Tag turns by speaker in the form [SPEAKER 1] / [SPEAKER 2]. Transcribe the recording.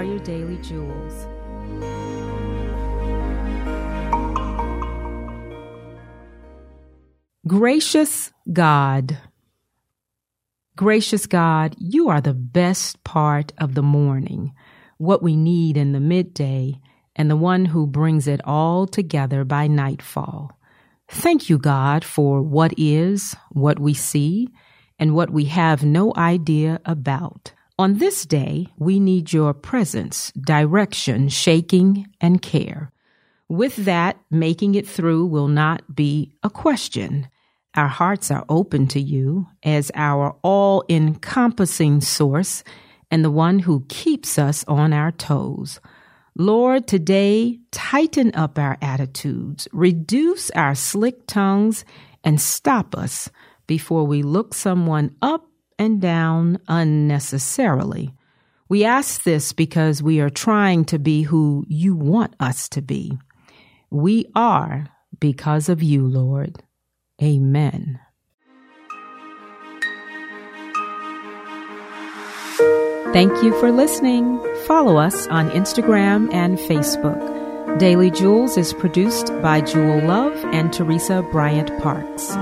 [SPEAKER 1] are your daily jewels. Gracious God, Gracious God, you are the best part of the morning, what we need in the midday, and the one who brings it all together by nightfall. Thank you, God, for what is, what we see, and what we have no idea about. On this day, we need your presence, direction, shaking, and care. With that, making it through will not be a question. Our hearts are open to you as our all encompassing source and the one who keeps us on our toes. Lord, today, tighten up our attitudes, reduce our slick tongues, and stop us before we look someone up and down unnecessarily. We ask this because we are trying to be who you want us to be. We are because of you, Lord. Amen. Thank you for listening. Follow us on Instagram and Facebook. Daily Jewels is produced by Jewel Love and Teresa Bryant Parks.